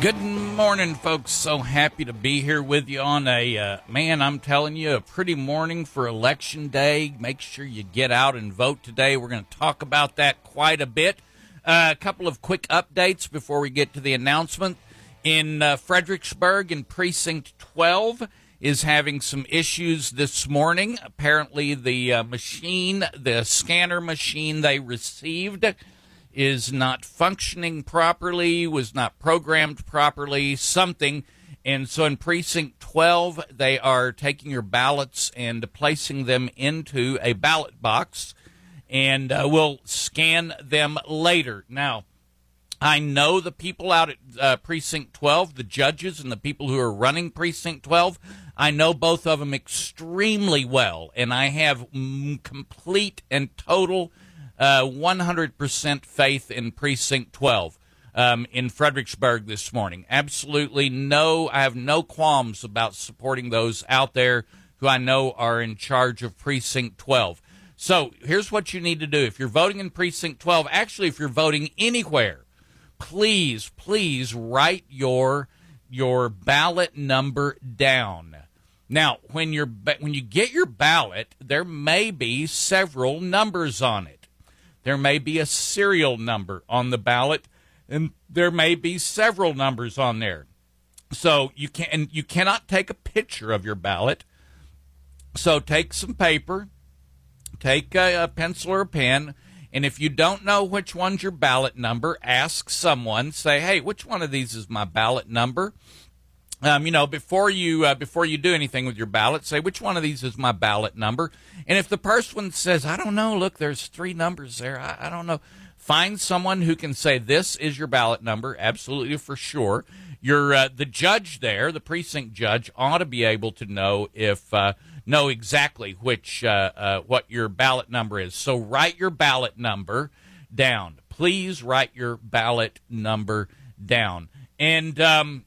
Good morning, folks. So happy to be here with you on a, uh, man, I'm telling you, a pretty morning for election day. Make sure you get out and vote today. We're going to talk about that quite a bit. Uh, a couple of quick updates before we get to the announcement. In uh, Fredericksburg, in Precinct 12, is having some issues this morning. Apparently, the uh, machine, the scanner machine they received, is not functioning properly, was not programmed properly, something. And so in precinct 12, they are taking your ballots and placing them into a ballot box, and uh, we'll scan them later. Now, I know the people out at uh, precinct 12, the judges and the people who are running precinct 12. I know both of them extremely well, and I have complete and total uh, 100% faith in Precinct 12 um, in Fredericksburg this morning. Absolutely no, I have no qualms about supporting those out there who I know are in charge of Precinct 12. So here's what you need to do. If you're voting in Precinct 12, actually, if you're voting anywhere, please, please write your your ballot number down. Now, when you're when you get your ballot, there may be several numbers on it. There may be a serial number on the ballot, and there may be several numbers on there. So you can you cannot take a picture of your ballot. So take some paper, take a, a pencil or a pen, and if you don't know which one's your ballot number, ask someone. Say, "Hey, which one of these is my ballot number?" Um, you know, before you uh, before you do anything with your ballot, say which one of these is my ballot number. And if the person says, "I don't know," look, there's three numbers there. I, I don't know. Find someone who can say this is your ballot number, absolutely for sure. Your uh, the judge there, the precinct judge, ought to be able to know if uh, know exactly which uh, uh, what your ballot number is. So write your ballot number down. Please write your ballot number down. And um,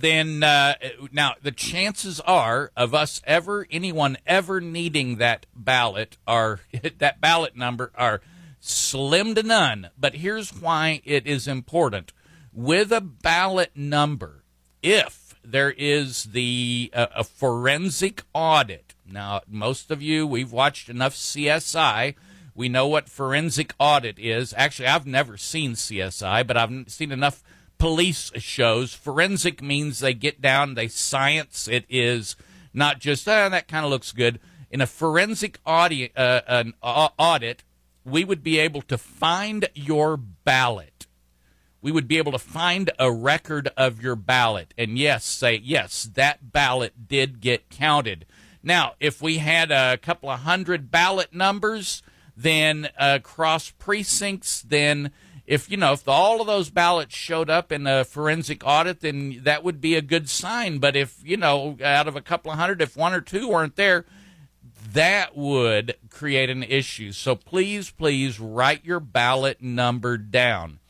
then uh, now the chances are of us ever anyone ever needing that ballot are that ballot number are slim to none. But here's why it is important. With a ballot number if there is the uh, a forensic audit now most of you we've watched enough CSI we know what forensic audit is. Actually I've never seen CSI but I've seen enough police shows. Forensic means they get down, they science. It is not just, oh, that kind of looks good. In a forensic audit, uh, an uh, audit, we would be able to find your ballot. We would be able to find a record of your ballot. And yes, say, yes, that ballot did get counted. Now, if we had a couple of hundred ballot numbers, then uh, cross precincts, then if you know if all of those ballots showed up in a forensic audit, then that would be a good sign. But if you know out of a couple of hundred, if one or two weren't there, that would create an issue. So please, please write your ballot number down.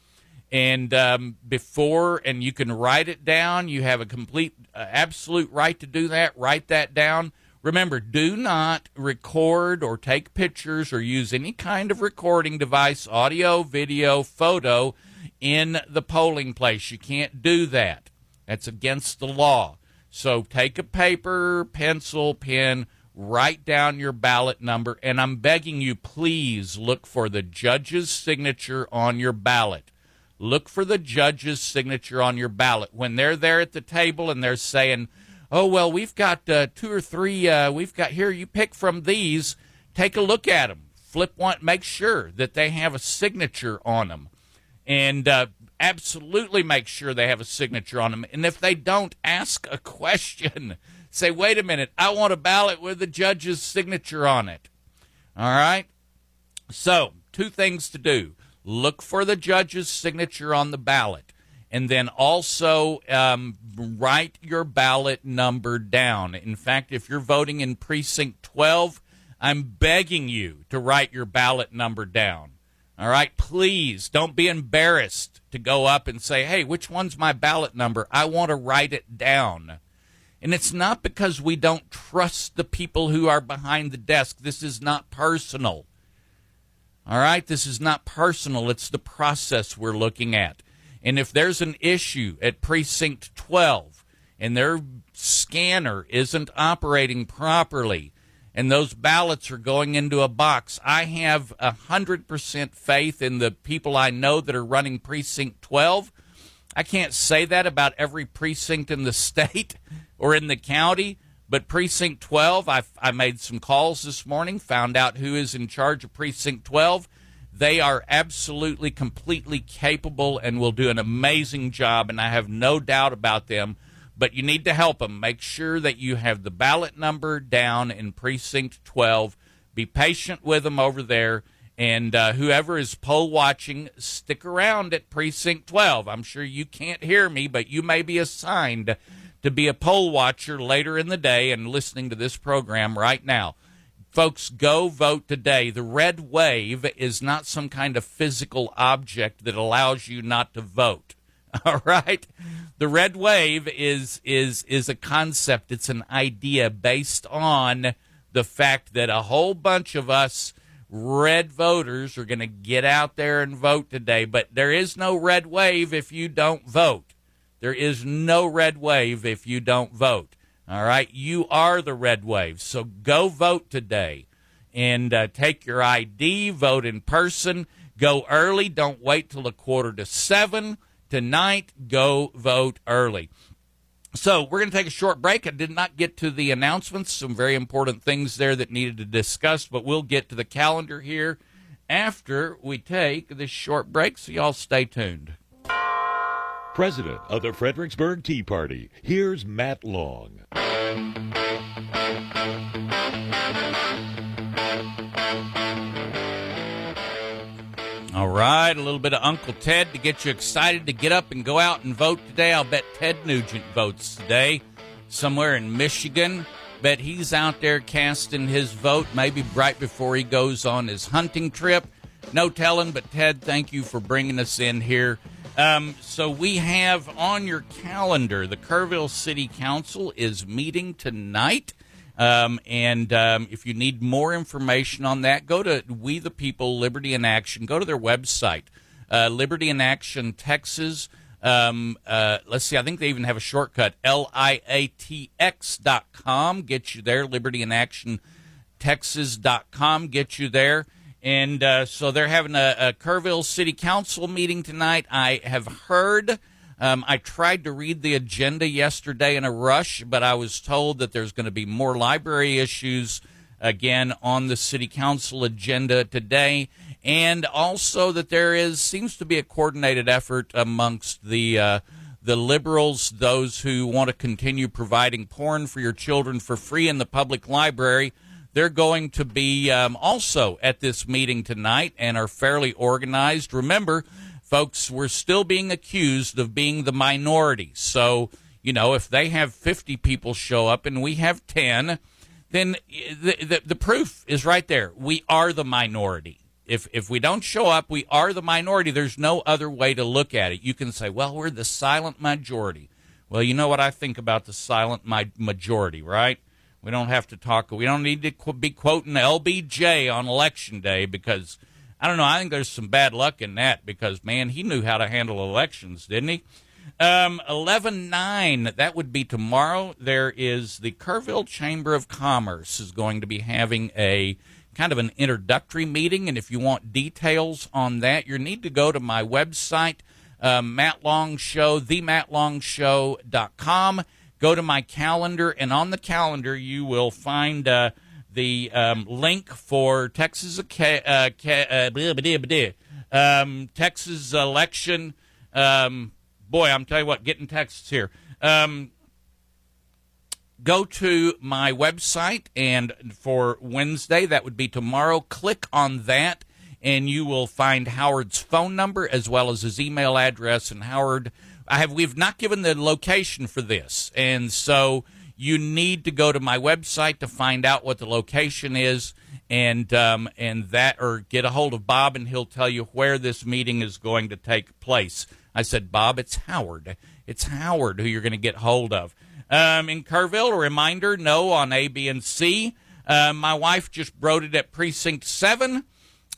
And um, before, and you can write it down. You have a complete, uh, absolute right to do that. Write that down Remember, do not record or take pictures or use any kind of recording device, audio, video, photo, in the polling place. You can't do that. That's against the law. So take a paper, pencil, pen, write down your ballot number, and I'm begging you, please look for the judge's signature on your ballot. Look for the judge's signature on your ballot. When they're there at the table and they're saying, oh well we've got uh, two or three uh, we've got here you pick from these. Take a look at them flip one make sure that they have a signature on them and uh, absolutely make sure they have a signature on them and if they don't ask a question. Say wait a minute. I want a ballot with the judge's signature on it. All right? So two things to do. Look for the judge's signature on the ballot. And then also um, write your ballot number down. In fact, if you're voting in precinct 12, I'm begging you to write your ballot number down. All right, please don't be embarrassed to go up and say, hey, which one's my ballot number? I want to write it down. And it's not because we don't trust the people who are behind the desk. This is not personal. All right, this is not personal. It's the process we're looking at. And if there's an issue at precinct 12 and their scanner isn't operating properly, and those ballots are going into a box. I have a 100% faith in the people I know that are running precinct 12. I can't say that about every precinct in the state or in the county, but precinct 12, I, I made some calls this morning, found out who is in charge of precinct 12. They are absolutely, completely capable and will do an amazing job, and I have no doubt about them but you need to help them. Make sure that you have the ballot number down in precinct 12. Be patient with them over there. And uh, whoever is poll watching, stick around at precinct 12. I'm sure you can't hear me, but you may be assigned to be a poll watcher later in the day and listening to this program right now. Folks, go vote today. The red wave is not some kind of physical object that allows you not to vote. All right. The red wave is is is a concept. It's an idea based on the fact that a whole bunch of us red voters are going to get out there and vote today, but there is no red wave if you don't vote. There is no red wave if you don't vote. All right. You are the red wave. So go vote today and uh, take your ID, vote in person, go early. Don't wait till a quarter to seven tonight. Go vote early. So we're going to take a short break. I did not get to the announcements, some very important things there that needed to discuss, but we'll get to the calendar here after we take this short break. So y'all stay tuned. President of the Fredericksburg Tea Party, here's Matt Long. All right, a little bit of Uncle Ted to get you excited to get up and go out and vote today. I'll bet Ted Nugent votes today somewhere in Michigan. Bet he's out there casting his vote maybe right before he goes on his hunting trip. No telling, but Ted, thank you for bringing us in here. Um, so we have on your calendar the Kerrville City Council is meeting tonight. Um, and um, if you need more information on that, go to We the People, Liberty in Action. Go to their website, uh, Liberty in Action, Texas. Um, uh, let's see, I think they even have a shortcut, L-I-A-T-X dot com. Get you there, Liberty in Action, Texas dot com. Get you there. And uh, so they're having a, a Kerrville City Council meeting tonight. I have heard um, I tried to read the agenda yesterday in a rush, but I was told that there's going to be more library issues again on the city council agenda today, and also that there is seems to be a coordinated effort amongst the uh, the liberals, those who want to continue providing porn for your children for free in the public library. They're going to be um, also at this meeting tonight and are fairly organized. Remember, folks, we're still being accused of being the minority. So, you know, if they have 50 people show up and we have 10, then the, the, the, proof is right there. We are the minority. If, if we don't show up, we are the minority. There's no other way to look at it. You can say, well, we're the silent majority. Well, you know what I think about the silent majority, right? We don't have to talk. We don't need to be quoting LBJ on election day because I don't know. I think there's some bad luck in that because, man, he knew how to handle elections, didn't he? Um, 11 9, that would be tomorrow. There is the Kerrville Chamber of Commerce is going to be having a kind of an introductory meeting. And if you want details on that, you need to go to my website, uh, Matt Long Show, themattlong.show.com. Go to my calendar, and on the calendar, you will find. Uh, the um, link for Texas uh, uh, um, Texas election. Um, boy, I'm telling you what, getting texts here. Um, go to my website, and for Wednesday, that would be tomorrow. Click on that. and you will find Howard's phone number as well as his email address. And Howard, I have we've not given the location for this, and so you need to go to my website to find out what the location is, and um, and that or get a hold of Bob, and he'll tell you where this meeting is going to take place. I said, Bob, it's Howard. It's Howard who you're going to get hold of. Um, in Kerrville, a reminder: no on A, B, and C. Uh, my wife just it at precinct seven.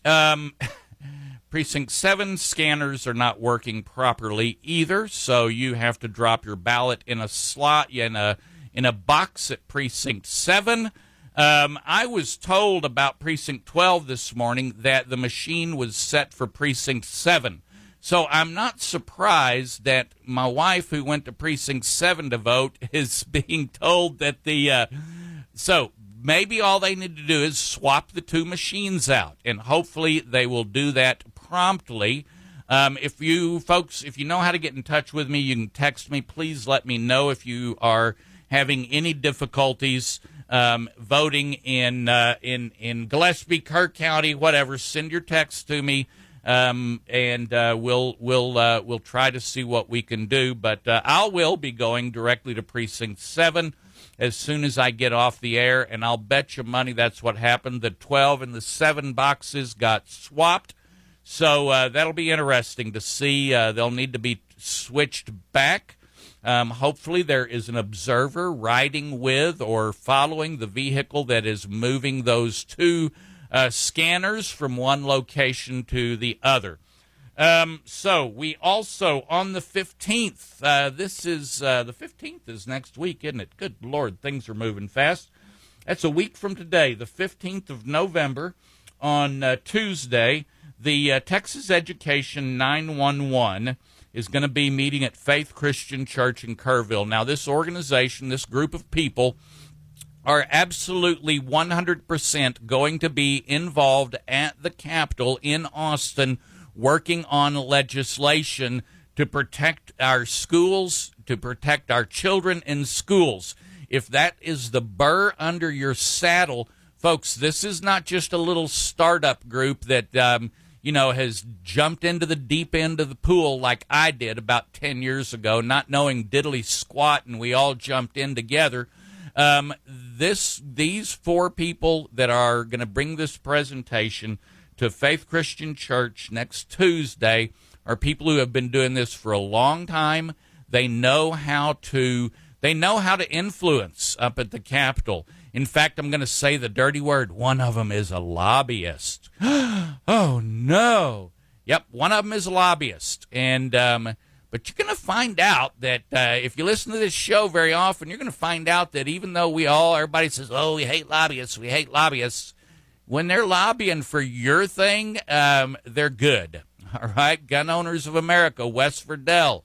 Um, precinct seven scanners are not working properly either, so you have to drop your ballot in a slot in a in a box at precinct seven. Um, I was told about precinct twelve this morning that the machine was set for precinct seven. So I'm not surprised that my wife, who went to precinct seven to vote, is being told that the. Uh, so maybe all they need to do is swap the two machines out, and hopefully they will do that promptly. Um, if you folks, if you know how to get in touch with me, you can text me. Please let me know if you are having any difficulties um, voting in uh, in in Gillespie, Kerr County, whatever. Send your text to me, um, and uh, we'll we'll uh, we'll try to see what we can do. But uh, I will be going directly to precinct seven as soon as I get off the air, and I'll bet you money that's what happened. The 12 and the 7 boxes got swapped. So uh, that'll be interesting to see. Uh, they'll need to be switched back. Um, hopefully, there is an observer riding with or following the vehicle that is moving those two uh, scanners from one location to the other. Um, so we also on the fifteenth. Uh, this is uh, the fifteenth is next week, isn't it? Good Lord, things are moving fast. That's a week from today, the fifteenth of November, on uh, Tuesday. The uh, Texas Education nine one one is going to be meeting at Faith Christian Church in Kerrville. Now, this organization, this group of people, are absolutely 100% going to be involved at the Capitol in Austin working on legislation to protect our schools, to protect our children in schools. If that is the burr under your saddle, folks, this is not just a little startup group that, um, you know, has jumped into the deep end of the pool like I did about 10 years ago, not knowing diddly squat, and we all jumped in together. Um, this, these four people that are going to bring this presentation to Faith Christian Church next Tuesday are people who have been doing this for a long time. They know how to they know how to influence up at the Capitol. In fact, I'm going to say the dirty word. One of them is a lobbyist. oh no! Yep, one of them is a lobbyist, and um, but you're going to find out that uh, if you listen to this show very often, you're going to find out that even though we all everybody says, "Oh, we hate lobbyists," we hate lobbyists when they're lobbying for your thing, um, they're good. All right, Gun Owners of America, Wes Virdell,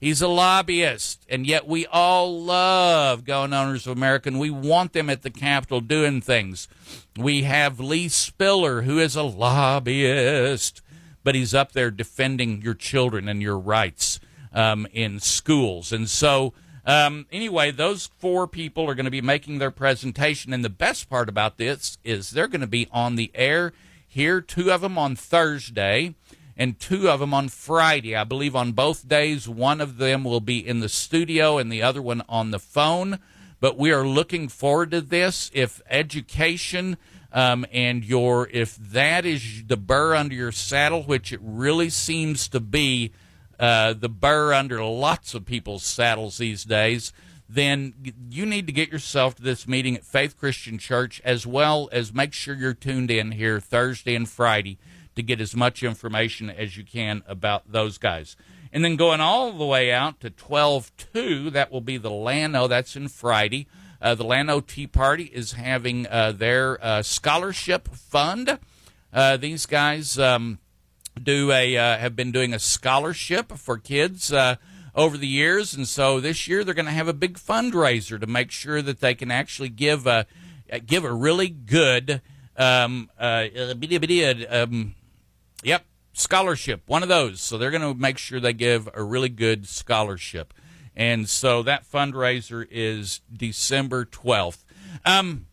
he's a lobbyist, and yet we all love Gun Owners of America, and we want them at the Capitol doing things. We have Lee Spiller, who is a lobbyist, but he's up there defending your children and your rights um, in schools, and so um, anyway, those four people are going to be making their presentation, and the best part about this is they're going to be on the air here. Two of them on Thursday, and two of them on Friday. I believe on both days, one of them will be in the studio, and the other one on the phone. But we are looking forward to this. If education um, and your if that is the burr under your saddle, which it really seems to be uh, the burr under lots of people's saddles these days, then you need to get yourself to this meeting at Faith Christian Church as well as make sure you're tuned in here Thursday and Friday to get as much information as you can about those guys. And then going all the way out to 12 2, that will be the Llano, that's in Friday. Uh, the Llano Tea Party is having uh, their uh, scholarship fund. Uh, these guys. Um, do a uh, have been doing a scholarship for kids uh, over the years, and so this year they're going to have a big fundraiser to make sure that they can actually give a give a really good um, um, yep scholarship, one of those. So they're going to make sure they give a really good scholarship, and so that fundraiser is December twelfth. Um,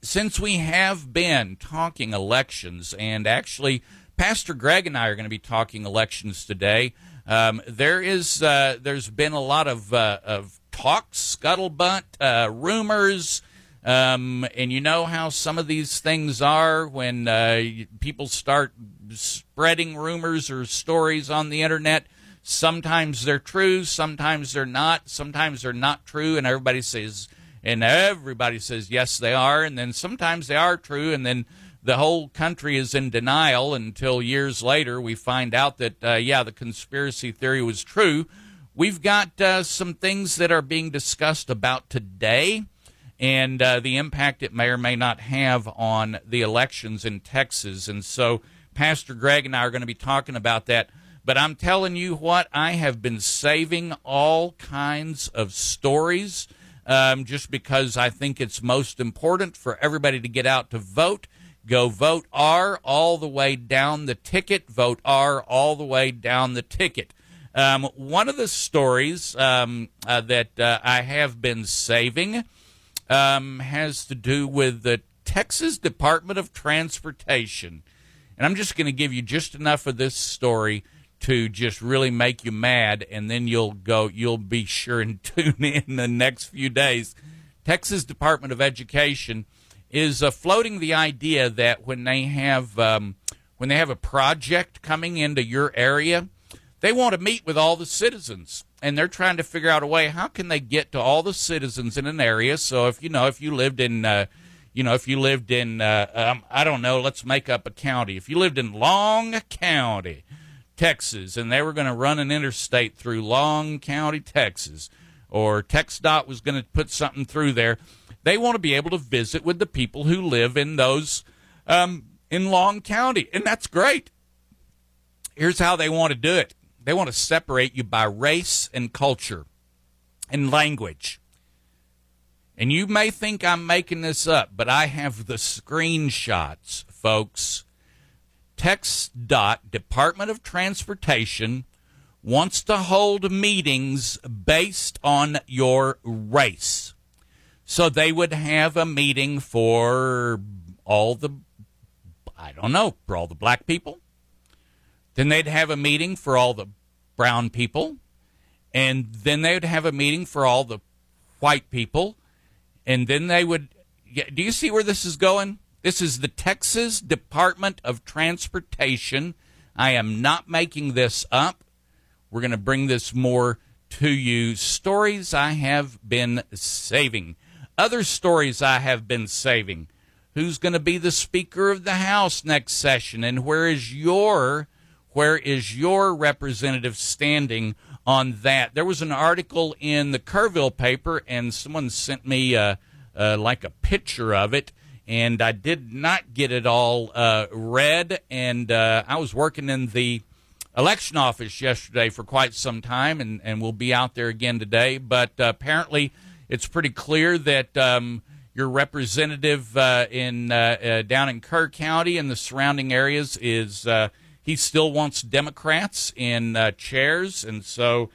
since we have been talking elections, and actually, Pastor Greg and I are going to be talking elections today. Um, there is uh, there's been a lot of uh, of talks, scuttlebutt, uh, rumors, um, and you know how some of these things are when uh, people start spreading rumors or stories on the internet. Sometimes they're true, sometimes they're not, sometimes they're not true, and everybody says and everybody says yes they are, and then sometimes they are true, and then the whole country is in denial until years later we find out that, uh, yeah, the conspiracy theory was true. We've got uh, some things that are being discussed about today and uh, the impact it may or may not have on the elections in Texas. And so, Pastor Greg and I are going to be talking about that. But I'm telling you what, I have been saving all kinds of stories um, just because I think it's most important for everybody to get out to vote. Go vote R all the way down the ticket. Vote R all the way down the ticket. Um, one of the stories um, uh, that uh, I have been saving um, has to do with the Texas Department of Transportation. And I'm just going to give you just enough of this story to just really make you mad, and then you'll go, you'll be sure and tune in the next few days. Texas Department of Education is uh, floating the idea that when they have um, when they have a project coming into your area, they want to meet with all the citizens, and they're trying to figure out a way how can they get to all the citizens in an area. So if you know if you lived in uh, you know, if you lived in, uh, um, I don't know, let's make up a county. If you lived in Long County, Texas, and they were going to run an interstate through Long County, Texas, or TxDOT was going to put something through there. They want to be able to visit with the people who live in those um, in Long County, and that's great. Here's how they want to do it: they want to separate you by race and culture and language. And you may think I'm making this up, but I have the screenshots, folks. TxDOT, Department of Transportation, wants to hold meetings based on your race. So they would have a meeting for all the, I don't know, for all the black people. Then they'd have a meeting for all the brown people. And then they would have a meeting for all the white people. And then they would, do you see where this is going? This is the Texas Department of Transportation. I am not making this up. We're going to bring this more to you. Stories I have been saving. Other stories I have been saving. Who's going to be the Speaker of the House next session? And where is your where is your representative standing on that? There was an article in the Kerrville paper, and someone sent me uh, uh, like a picture of it and I did not get it all uh, read. And uh, I was working in the election office yesterday for quite some time, and, and we'll be out there again today. But uh, apparently, it's pretty clear that um, your representative uh, in down in Kerr County and the surrounding areas is he still wants Democrats in chairs, and so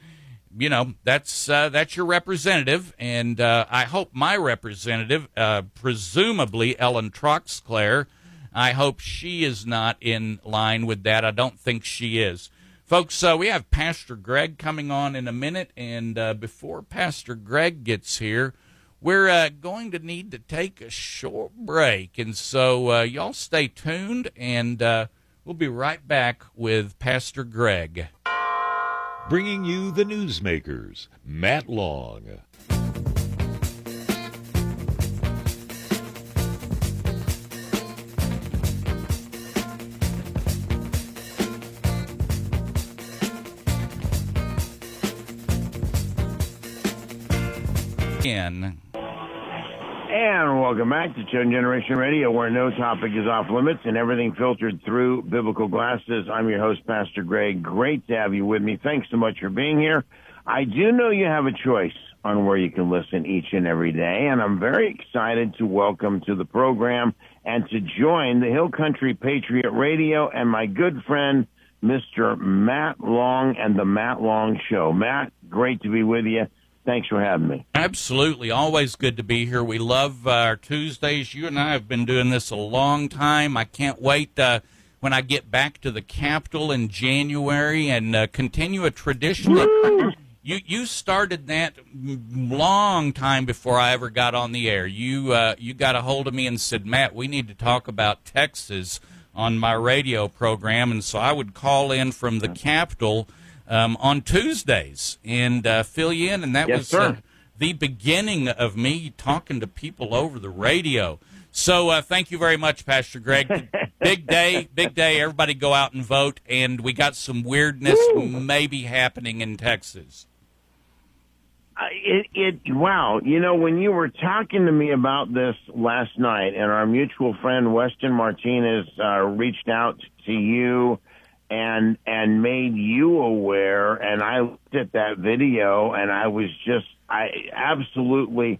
you know that's uh, that's your representative, and uh, I hope my representative, uh, presumably Ellen Troxclair, I hope she is not in line with that. I don't think she is, folks. Uh, we have Pastor Greg coming on in a minute, and uh, before Pastor Greg gets here. We're uh, going to need to take a short break, and so y'all stay tuned, and we'll be right back with Pastor Greg bringing you the newsmakers, Matt Long. In and welcome back to Chosen Generation Radio, where no topic is off limits and everything filtered through biblical glasses. I'm your host, Pastor Greg. Great to have you with me. Thanks so much for being here. I do know you have a choice on where you can listen each and every day, and I'm very excited to welcome to the program and to join the Hill Country Patriot Radio and my good friend, Mr. Matt Long and the Matt Long Show. Matt, great to be with you. Thanks for having me. Absolutely. Always good to be here. We love uh, our Tuesdays. You and I have been doing this a long time. I can't wait uh, when I get back to the Capitol in January and uh, continue a tradition that you you started that long time before I ever got on the air. You uh, you got a hold of me and said, Matt, we need to talk about Texas on my radio program, and so I would call in from the Capitol um, on Tuesdays and uh, fill you in, and that Yes, was uh, the beginning of me talking to people over the radio. So uh, thank you very much, Pastor Greg. big day, big day. Everybody go out and vote, and we got some weirdness maybe happening in Texas. Uh, it, it wow you know when you were talking to me about this last night and our mutual friend weston martinez uh, reached out to you and and made you aware and i looked at that video and i was just i absolutely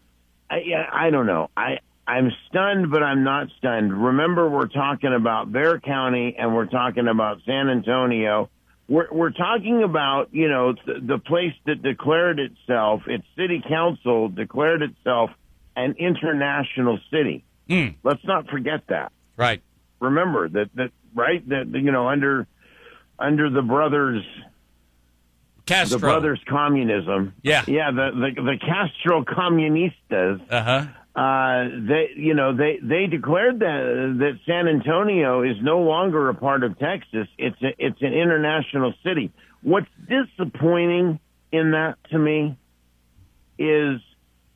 i i don't know i i'm stunned but i'm not stunned remember we're talking about Bexar county and we're talking about san antonio we're we're talking about you know the, the place that declared itself, its city council declared itself an international city. Mm, Let's not forget that. right. Remember that that right that you know under under the brothers Castro. the brothers communism. Yeah. yeah. The the, the Castro comunistas. Uh huh. uh, they, you know, they they declared that that San Antonio is no longer a part of Texas. It's a, it's an international city. What's disappointing in that to me is,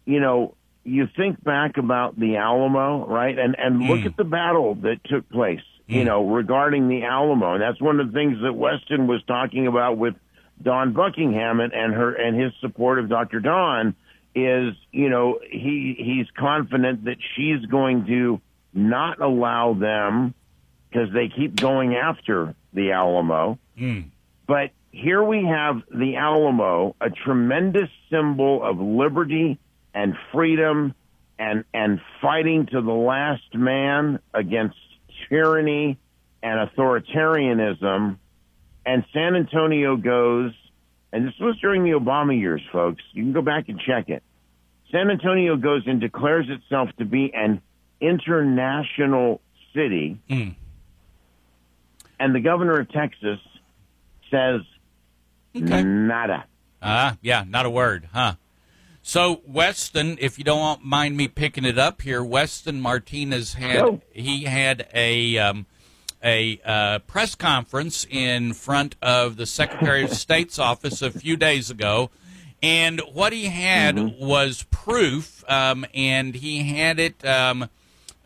you know, you think back about the Alamo, right, and and look Mm. at the battle that took place, you know, regarding the Alamo, and that's one of the things that Weston was talking about with Dawn Buckingham and, and her and his support of Dr. Dawn is, you know, he he's confident that she's going to not allow them because they keep going after the Alamo. Mm. But here we have the Alamo, a tremendous symbol of liberty and freedom and and fighting to the last man against tyranny and authoritarianism. And San Antonio goes, and this was during the Obama years, folks. You can go back and check it. San Antonio goes and declares itself to be an international city, Mm. and the governor of Texas says Okay. nada. Uh, yeah, not a word, huh? So Weston, if you don't mind me picking it up here, Weston Martinez had Go. he had a um, a uh, press conference in front of the Secretary of State's office a few days ago, and what he had was proof, um, and he had it. Um,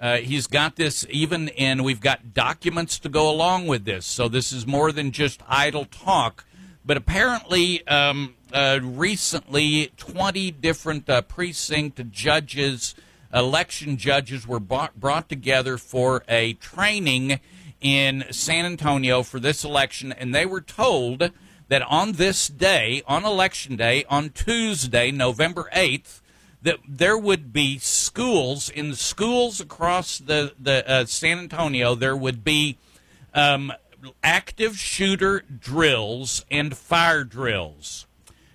uh, he's got this even and we've got documents to go along with this. So this is more than just idle talk. But apparently, um, uh, recently, 20 different uh, precinct judges, election judges, were brought, brought together for a training in San Antonio for this election. And they were told that on this day, on election day, on Tuesday, November 8th, that there would be schools in schools across the the uh, San Antonio. There would be um, active shooter drills and fire drills.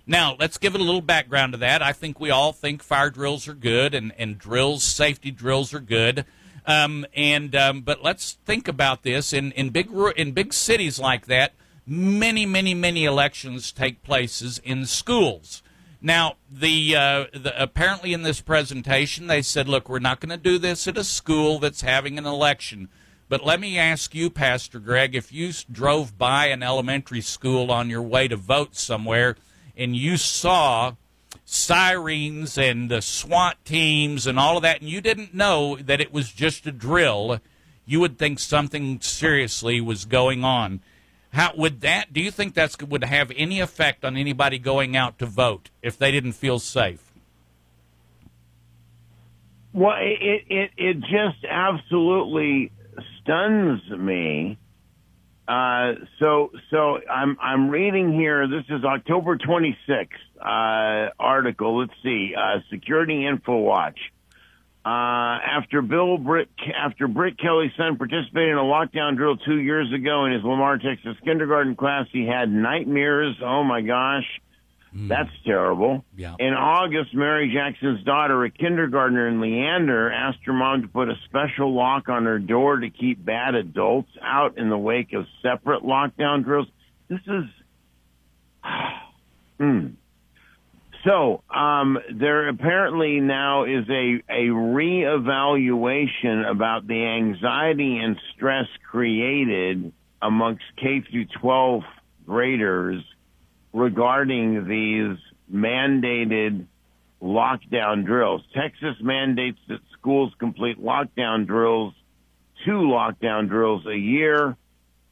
Now, let's give it a little background to that. I think we all think fire drills are good and, and drills, safety drills are good. Um, and um, but let's think about this in in big in big cities like that. Many, many, many elections take places in schools. Now, the, uh, the apparently in this presentation, they said, "Look, we're not going to do this at a school that's having an election." But let me ask you, Pastor Greg, if you drove by an elementary school on your way to vote somewhere, and you saw sirens and the SWAT teams and all of that, and you didn't know that it was just a drill, you would think something seriously was going on. How would that? Do you think that's would have any effect on anybody going out to vote if they didn't feel safe? Well, it it it just absolutely stuns me. Uh, so so I'm I'm reading here. This is October 26th uh, article. Let's see. Uh, Security Info Watch. Uh, after Bill Britt, after Britt Kelly's son participated in a lockdown drill two years ago in his Lamar, Texas kindergarten class, he had nightmares. Oh my gosh. That's terrible. Yeah. In August, Mary Jackson's daughter, a kindergartner in Leander, asked her mom to put a special lock on her door to keep bad adults out in the wake of separate lockdown drills. This is. Hmm. So um, there apparently now is a, a reevaluation about the anxiety and stress created amongst K through 12 graders regarding these mandated lockdown drills. Texas mandates that schools complete lockdown drills, two lockdown drills a year.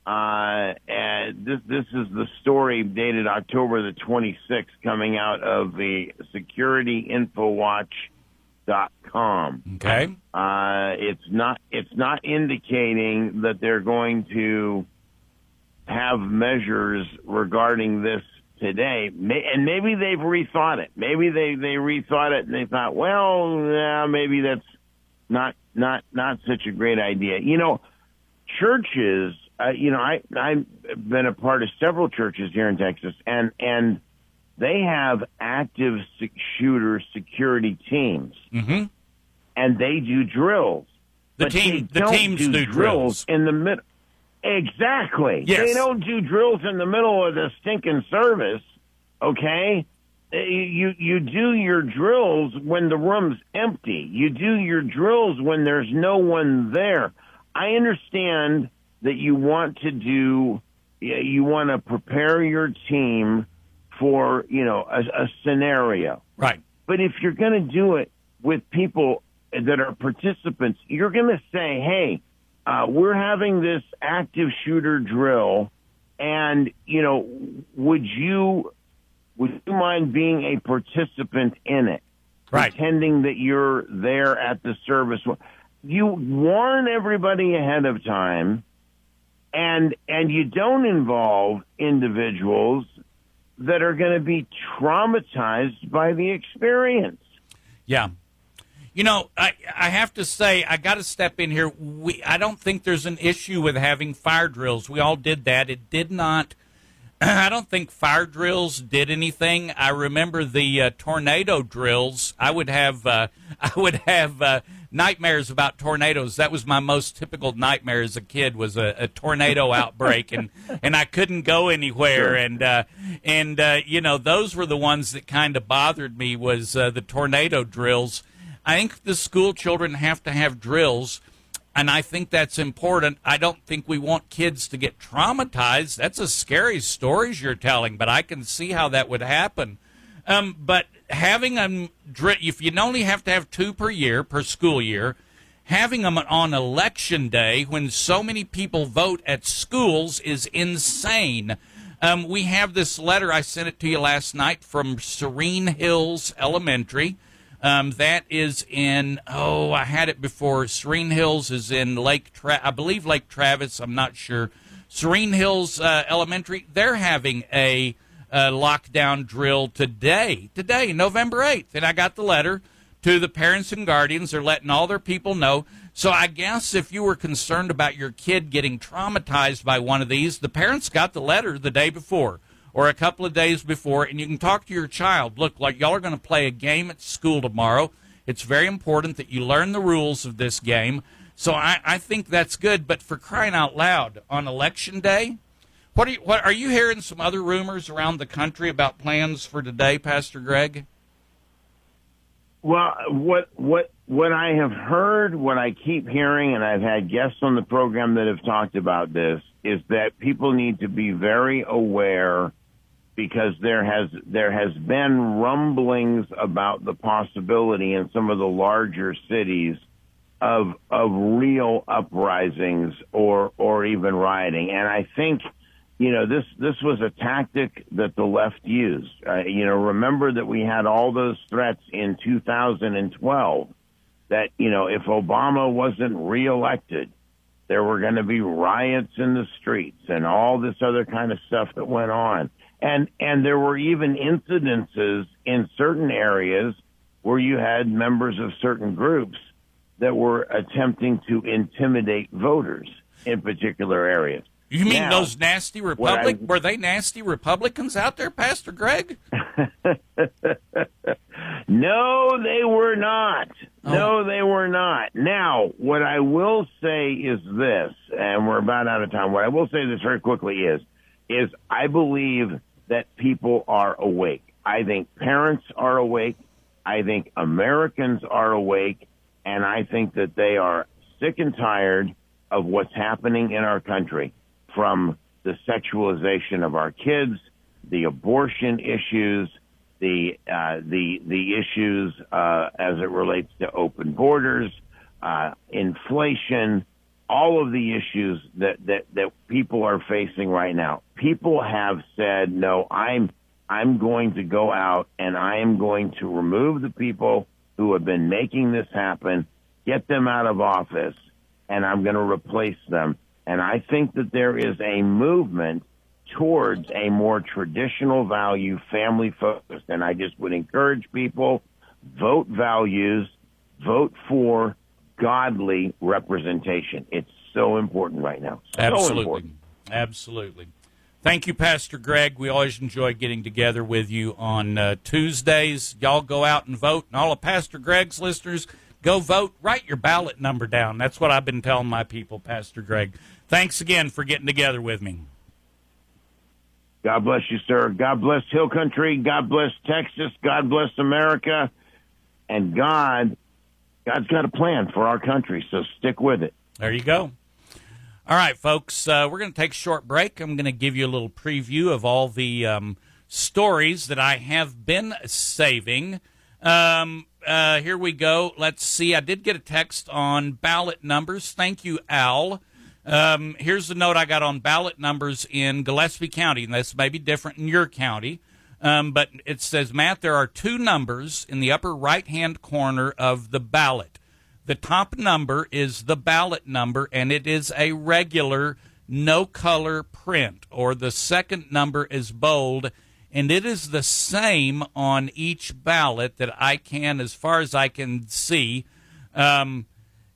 Uh, and this this is the story dated October the 26th, coming out of the SecurityInfoWatch.com. Okay. Uh, it's not it's not indicating that they're going to have measures regarding this today, and maybe they've rethought it. Maybe they they rethought it and they thought, well, yeah, maybe that's not not not such a great idea. You know, churches. Uh, you know, I I've been a part of several churches here in Texas, and and they have active shooter security teams, Mm-hmm. and they do drills. The team, the teams do do drills. in the middle. Exactly. Yes. They don't do drills in the middle of the stinking service. Okay. Uh, You you do your drills when the room's empty. You do your drills when there's no one there. I understand that you want to do you want to prepare your team for you know a, a scenario. Right. But if you're going to do it with people that are participants, you're going to say, hey, uh, we're having this active shooter drill, and, you know, would you, would you mind being a participant in it? Right. Pretending that you're there at the service. You warn everybody ahead of time, and, and you don't involve individuals that are going to be traumatized by the experience. Yeah. You know, I I have to say I got to step in here. We I don't think there's an issue with having fire drills. We all did that. It did not. I don't think fire drills did anything. I remember the uh, tornado drills. I would have uh, I would have uh, nightmares about tornadoes. That was my most typical nightmare as a kid was a, a tornado outbreak, and and I couldn't go anywhere. Sure. And uh, and uh, you know those were the ones that kind of bothered me was uh, the tornado drills. I think the school children have to have drills, and I think that's important. I don't think we want kids to get traumatized. That's a scary stories you're telling, but I can see how that would happen. Um, but having them, if you only have to have two per year, per school year, having them on election day when so many people vote at schools is insane. Um, we have this letter, I sent it to you last night from Serene Hills Elementary. Um, that is in, oh, I had it before. Serene Hills is in Lake, Tra- I believe Lake Travis, I'm not sure. Serene Hills uh, Elementary, they're having a uh, lockdown drill today, today, November 8th. And I got the letter to the parents and guardians. They're letting all their people know. So I guess if you were concerned about your kid getting traumatized by one of these, the parents got the letter the day before or a couple of days before, and you can talk to your child. Look, like y'all are going to play a game at school tomorrow. It's very important that you learn the rules of this game. So I, I think that's good. But for crying out loud, on election day, what are you, what are you hearing? Some other rumors around the country about plans for today, Pastor Greg? Well, what what what I have heard, what I keep hearing, and I've had guests on the program that have talked about this, is that people need to be very aware because there has there has been rumblings about the possibility in some of the larger cities of of real uprisings or or even rioting, and I think you know this this was a tactic that the left used. Uh, you know, remember that we had all those threats in 2012 that you know if Obama wasn't reelected, there were going to be riots in the streets and all this other kind of stuff that went on. And and there were even incidences in certain areas where you had members of certain groups that were attempting to intimidate voters in particular areas. You mean Now, those nasty Republic? I- Were they nasty Republicans out there, Pastor Greg? No, they were not. Oh. No, they were not. Now, what I will say is this, and we're about out of time. What I will say this very quickly is, is I believe that people are awake. I think parents are awake. I think Americans are awake, and I think that they are sick and tired of what's happening in our country, from the sexualization of our kids, the abortion issues, the uh, the the issues uh, as it relates to open borders, uh, inflation, all of the issues that, that that people are facing right now. People have said, "No, I'm I'm going to go out and I am going to remove the people who have been making this happen, get them out of office, and I'm going to replace them." And I think that there is a movement towards a more traditional value, family focused. And I just would encourage people vote values, vote for godly representation. It's so important right now. So Absolutely. important. Absolutely. Thank you, Pastor Greg. We always enjoy getting together with you on uh, Tuesdays. Y'all go out and vote, and all of Pastor Greg's listeners, go vote. Write your ballot number down. That's what I've been telling my people, Pastor Greg. Thanks again for getting together with me. God bless you, sir. God bless Hill Country. God bless Texas. God bless America. And God, God's got a plan for our country. So stick with it. There you go. All right, folks, uh, we're going to take a short break. I'm going to give you a little preview of all the um, stories that I have been saving. Um, uh, here we go. Let's see. I did get a text on ballot numbers. Thank you, Al. Um, here's the note I got on ballot numbers in Gillespie County, and this may be different in your county. Um, but it says, Matt, there are two numbers in the upper right hand corner of the ballot. The top number is the ballot number, and it is a regular no color print, or the second number is bold, and it is the same on each ballot that I can, as far as I can see. Um,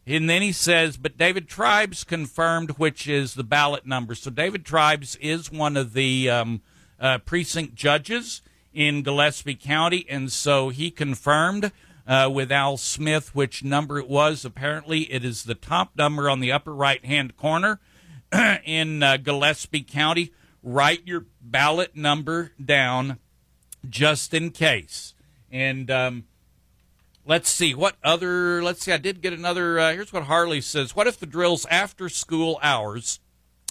and then he says, but David Tribes confirmed which is the ballot number. So David Tribes is one of the um, uh, precinct judges in Gillespie County, and so he confirmed uh, with Al Smith which number it was. Apparently, it is the top number on the upper right hand corner in uh, Gillespie County. Write your ballot number down just in case. And um, let's see what other. Let's see. I did get another. Uh, here's what Harley says. What if the drills after school hours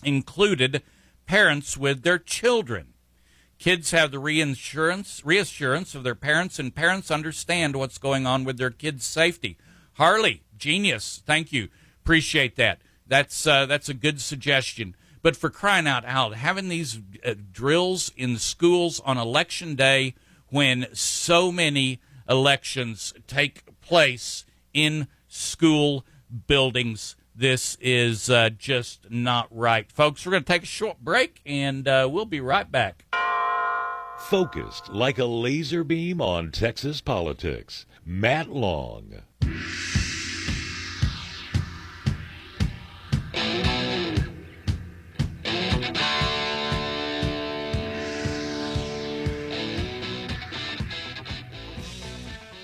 included parents with their children? Kids have the reinsurance, reassurance of their parents, and parents understand what's going on with their kids' safety. Harley, genius. Thank you. Appreciate that. That's uh, that's a good suggestion. But for crying out loud, having these uh, drills in schools on election day when so many elections take place in school buildings, this is uh, just not right. Folks, we're going to take a short break and uh, we'll be right back. Focused like a laser beam on Texas politics. Matt Long.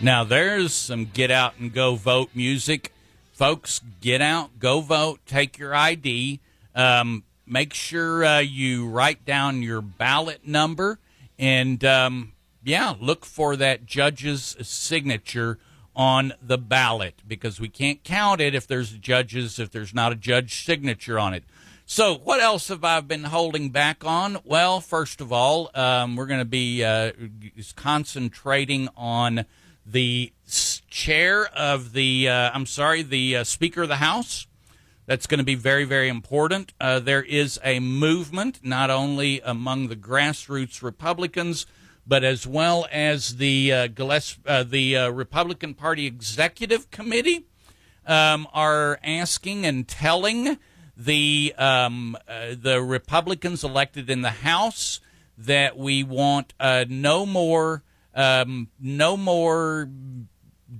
Now, there's some get out and go vote music. Folks, get out, go vote, take your ID. Um, make sure uh, you write down your ballot number. And um, yeah, look for that judge's signature on the ballot because we can't count it if there's judges, if there's not a judge signature on it. So, what else have I been holding back on? Well, first of all, um, we're going to be uh, concentrating on the chair of the, uh, I'm sorry, the uh, Speaker of the House. That's going to be very, very important. Uh, there is a movement, not only among the grassroots Republicans, but as well as the uh, Gilles- uh, the uh, Republican Party Executive Committee um, are asking and telling the um, uh, the Republicans elected in the House that we want uh, no more um, no more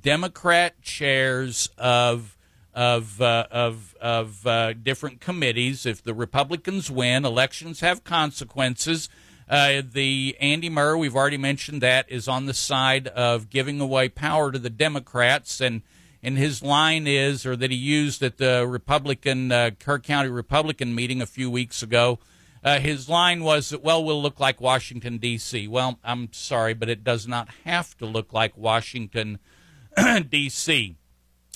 Democrat chairs of of uh, of of uh, different committees. If the Republicans win, elections have consequences. Uh, the Andy Murr, we've already mentioned that, is on the side of giving away power to the Democrats, and and his line is, or that he used at the Republican uh, Kerr County Republican meeting a few weeks ago. Uh, his line was that, well, we'll look like Washington, D.C. Well, I'm sorry, but it does not have to look like Washington, D.C.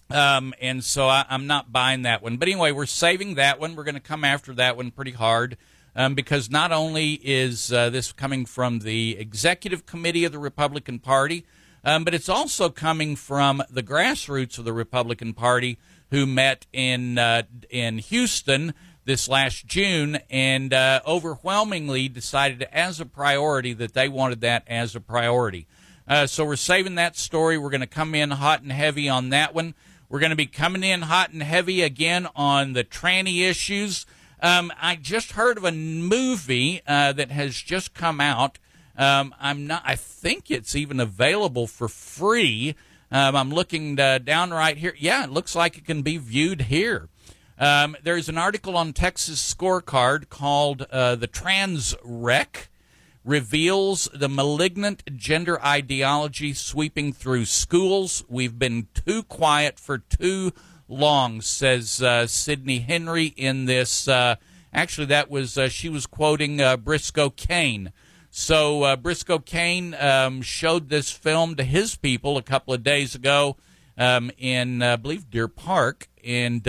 Um, and so I, am not buying that one. But anyway, we're saving that one. We're going to come after that one pretty hard um, because not only is uh, this coming from the executive committee of the Republican Party, um, but it's also coming from the grassroots of the Republican Party who met in uh, in Houston this last June and uh, overwhelmingly decided as a priority that they wanted that as a priority. Uh, so we're saving that story. We're going to come in hot and heavy on that one. We're going to be coming in hot and heavy again on the tranny issues. Um, I just heard of a movie uh, that has just come out. Um, I'm not. I think it's even available for free. Um, I'm looking uh, down right here. Yeah, it looks like it can be viewed here. Um, there's an article on Texas Scorecard called uh, The Trans Wreck Reveals the Malignant Gender Ideology Sweeping Through Schools. We've been too quiet for too long, says uh, Sydnie Henry in this. Uh, actually, that was, uh, she was quoting uh, Briscoe Cain. So uh, Briscoe Cain um, showed this film to his people a couple of days ago um, in, I believe, Deer Park. And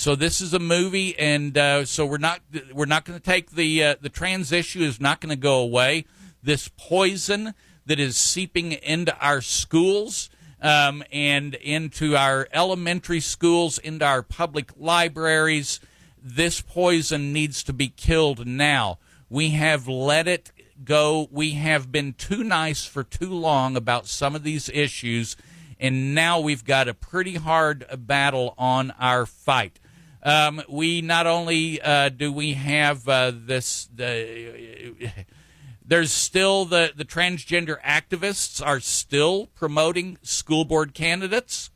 so this is a movie, and uh, so we're not we're not going to take the uh, the trans issue is not going to go away. This poison that is seeping into our schools um, and into our elementary schools, into our public libraries. This poison needs to be killed now. We have let it go. We have been too nice for too long about some of these issues, and now we've got a pretty hard battle on our fight. Um, we not only uh, do we have uh, this, the, there's still the, the transgender activists are still promoting school board candidates.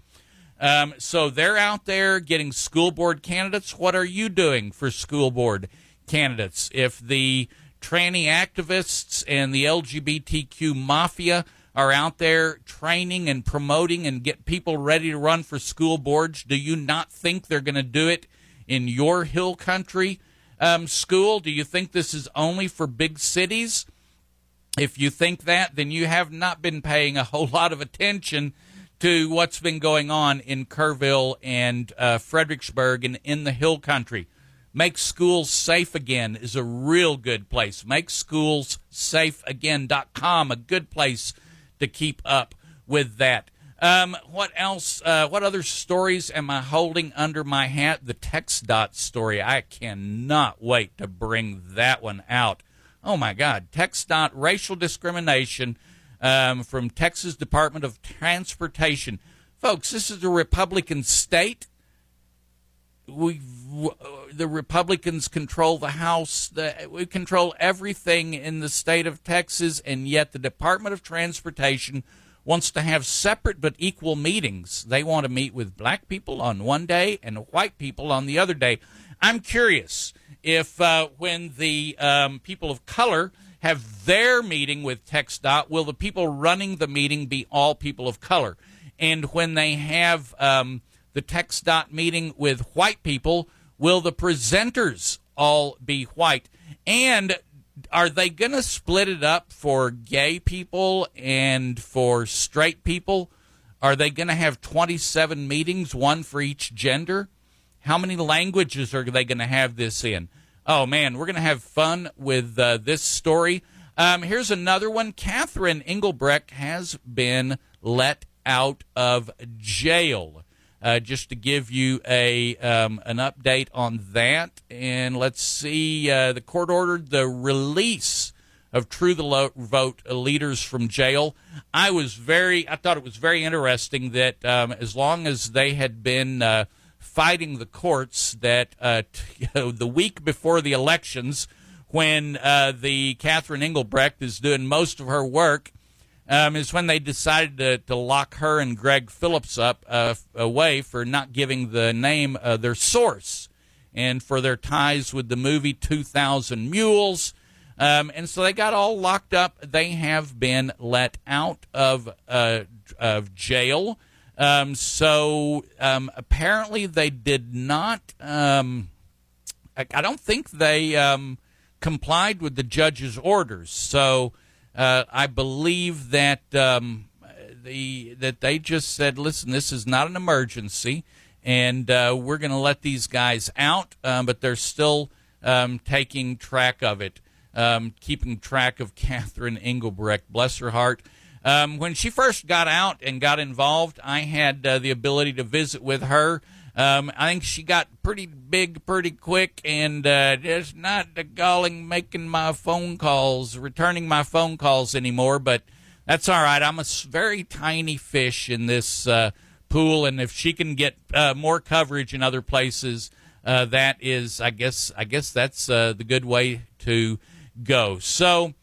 Um, so they're out there getting school board candidates. What are you doing for school board candidates? If the tranny activists and the LGBTQ mafia are out there training and promoting and get people ready to run for school boards, do you not think they're going to do it in your hill country um, school? Do you think this is only for big cities? If you think that, then you have not been paying a whole lot of attention to what's been going on in Kerrville and uh, Fredericksburg and in the hill country. Make schools safe again is a real good place. Make schools safe again.com, a good place to keep up with that. Um, what else? Uh, what other stories am I holding under my hat? The TxDOT story. I cannot wait to bring that one out. Oh my God. TxDOT racial discrimination um, from Texas Department of Transportation. Folks, this is a Republican state. We, the Republicans control the House. The, we control everything in the state of Texas, and yet the Department of Transportation wants to have separate but equal meetings. They want to meet with black people on one day and white people on the other day. I'm curious if uh, when the um, people of color have their meeting with TxDOT, will the people running the meeting be all people of color? And when they have um, the TxDOT meeting with white people, will the presenters all be white? And are they going to split it up for gay people and for straight people? Are they going to have 27 meetings, one for each gender? How many languages are they going to have this in? Oh, man, we're going to have fun with uh, this story. Um, here's another one. Catherine Engelbrecht has been let out of jail. Uh, just to give you a um, an update on that. And let's see, uh, the court ordered the release of True the Vote leaders from jail. I was very, I thought it was very interesting that um, as long as they had been uh, fighting the courts, that uh, t- the week before the elections, when uh, the Catherine Engelbrecht is doing most of her work um, is when they decided to, to lock her and Greg Phillips up uh, away for not giving the name uh, their source and for their ties with the movie 2000 Mules. Um, and so they got all locked up. They have been let out of uh, of jail. Um, so um, apparently they did not. Um, I, don't think they um, complied with the judge's orders. So uh, I believe that um, the that they just said, "Listen, this is not an emergency, and uh, we're going to let these guys out." Um, but they're still um, taking track of it, um, keeping track of Catherine Engelbrecht. Bless her heart. Um, when she first got out and got involved, I had uh, the ability to visit with her. Um, I think she got pretty big pretty quick and uh, not the galling making my phone calls, returning my phone calls anymore. But that's all right. I'm a very tiny fish in this uh, pool, and if she can get uh, more coverage in other places, uh, that is, I guess, I guess that's uh, the good way to go. So.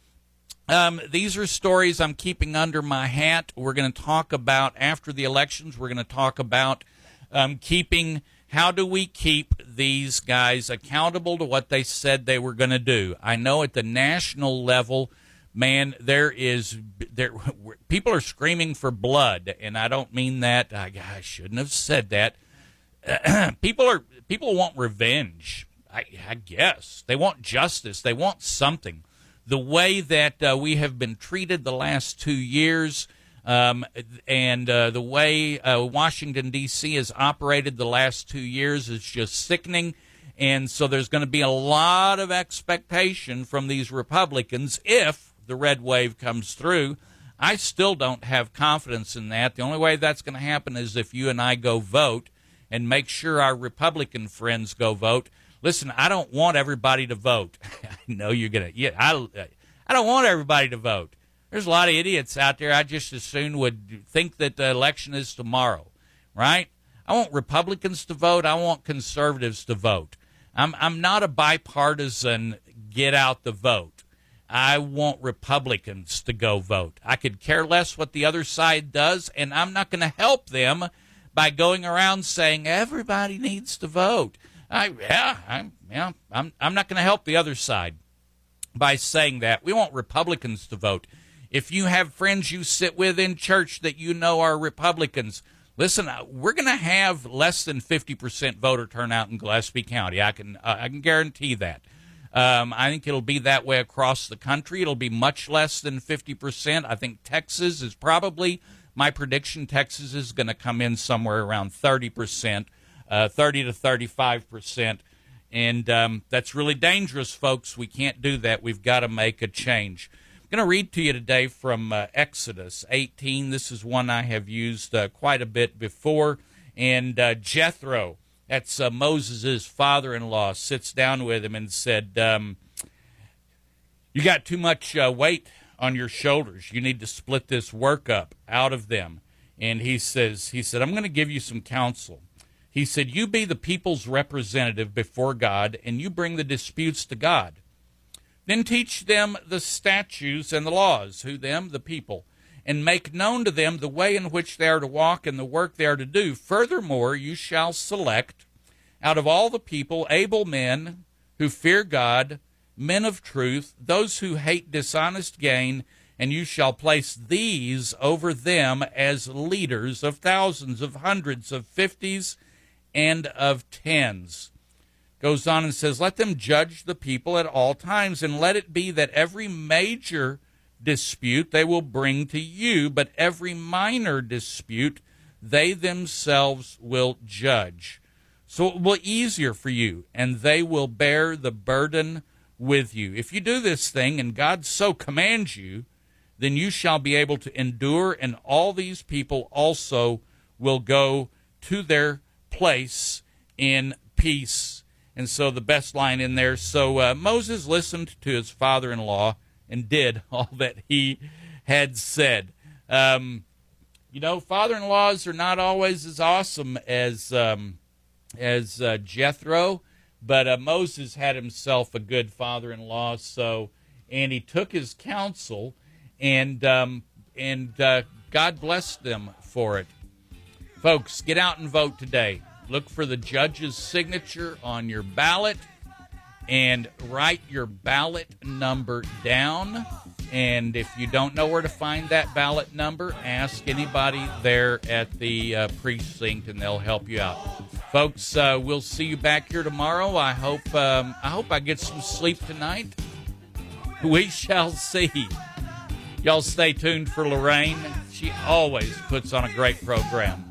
Um, these are stories I'm keeping under my hat. We're going to talk about after the elections. We're going to talk about um, keeping how do we keep these guys accountable to what they said they were going to do? I know at the national level, man, there is there people are screaming for blood, and I don't mean that. I, I shouldn't have said that. people are people want revenge. I, I, guess they want justice. They want something. The way that uh, we have been treated the last two years um, and uh, the way uh, Washington, D.C. has operated the last two years is just sickening. And so there's going to be a lot of expectation from these Republicans if the red wave comes through. I still don't have confidence in that. The only way that's going to happen is if you and I go vote and make sure our Republican friends go vote. Listen, I don't want everybody to vote. I know you're going to. Yeah, I, I don't want everybody to vote. There's a lot of idiots out there. I just as soon would think that the election is tomorrow, right? I want Republicans to vote. I want conservatives to vote. I'm I'm not a bipartisan get out the vote. I want Republicans to go vote. I could care less what the other side does, and I'm not going to help them by going around saying everybody needs to vote. I yeah, I'm yeah, I'm I'm not going to help the other side by saying that. We want Republicans to vote. If you have friends you sit with in church that you know are Republicans, listen, uh, we're going to have less than 50% voter turnout in Gillespie County. I can uh, I can guarantee that. Um, I think it'll be that way across the country. It'll be much less than 50%. I think Texas is probably my prediction. Texas is going to come in somewhere around 30%, uh, 30 to 35%. And um, that's really dangerous, folks. We can't do that. We've got to make a change going to read to you today from uh, Exodus 18. This is one I have used uh, quite a bit before. And uh, Jethro, that's uh, Moses' father in law, sits down with him and said, um, You got too much uh, weight on your shoulders. You need to split this work up out of them. And he says, he said, I'm going to give you some counsel. He said, You be the people's representative before God, and you bring the disputes to God. Then teach them the statutes and the laws, who them, the people, and make known to them the way in which they are to walk and the work they are to do. Furthermore, you shall select out of all the people able men who fear God, men of truth, those who hate dishonest gain, and you shall place these over them as leaders of thousands, of hundreds, of fifties, and of tens goes on and says, Let them judge the people at all times, and let it be that every major dispute they will bring to you, but every minor dispute they themselves will judge. So it will be easier for you, and they will bear the burden with you. If you do this thing, and God so commands you, then you shall be able to endure, and all these people also will go to their place in peace and so the best line in there so uh, Moses listened to his father in law and did all that he had said. Um, you know, father in laws are not always as awesome as, um, as uh, Jethro, but uh, Moses had himself a good father in law, so, and he took his counsel. And um, and uh, God bless them for it. Folks, get out and vote today. Look for the judge's signature on your ballot and write your ballot number down. And if you don't know where to find that ballot number, ask anybody there at the uh, precinct, and they'll help you out. Folks, uh, we'll see you back here tomorrow. I hope um, I hope I get some sleep tonight. We shall see. Y'all stay tuned for Lorraine. She always puts on a great program.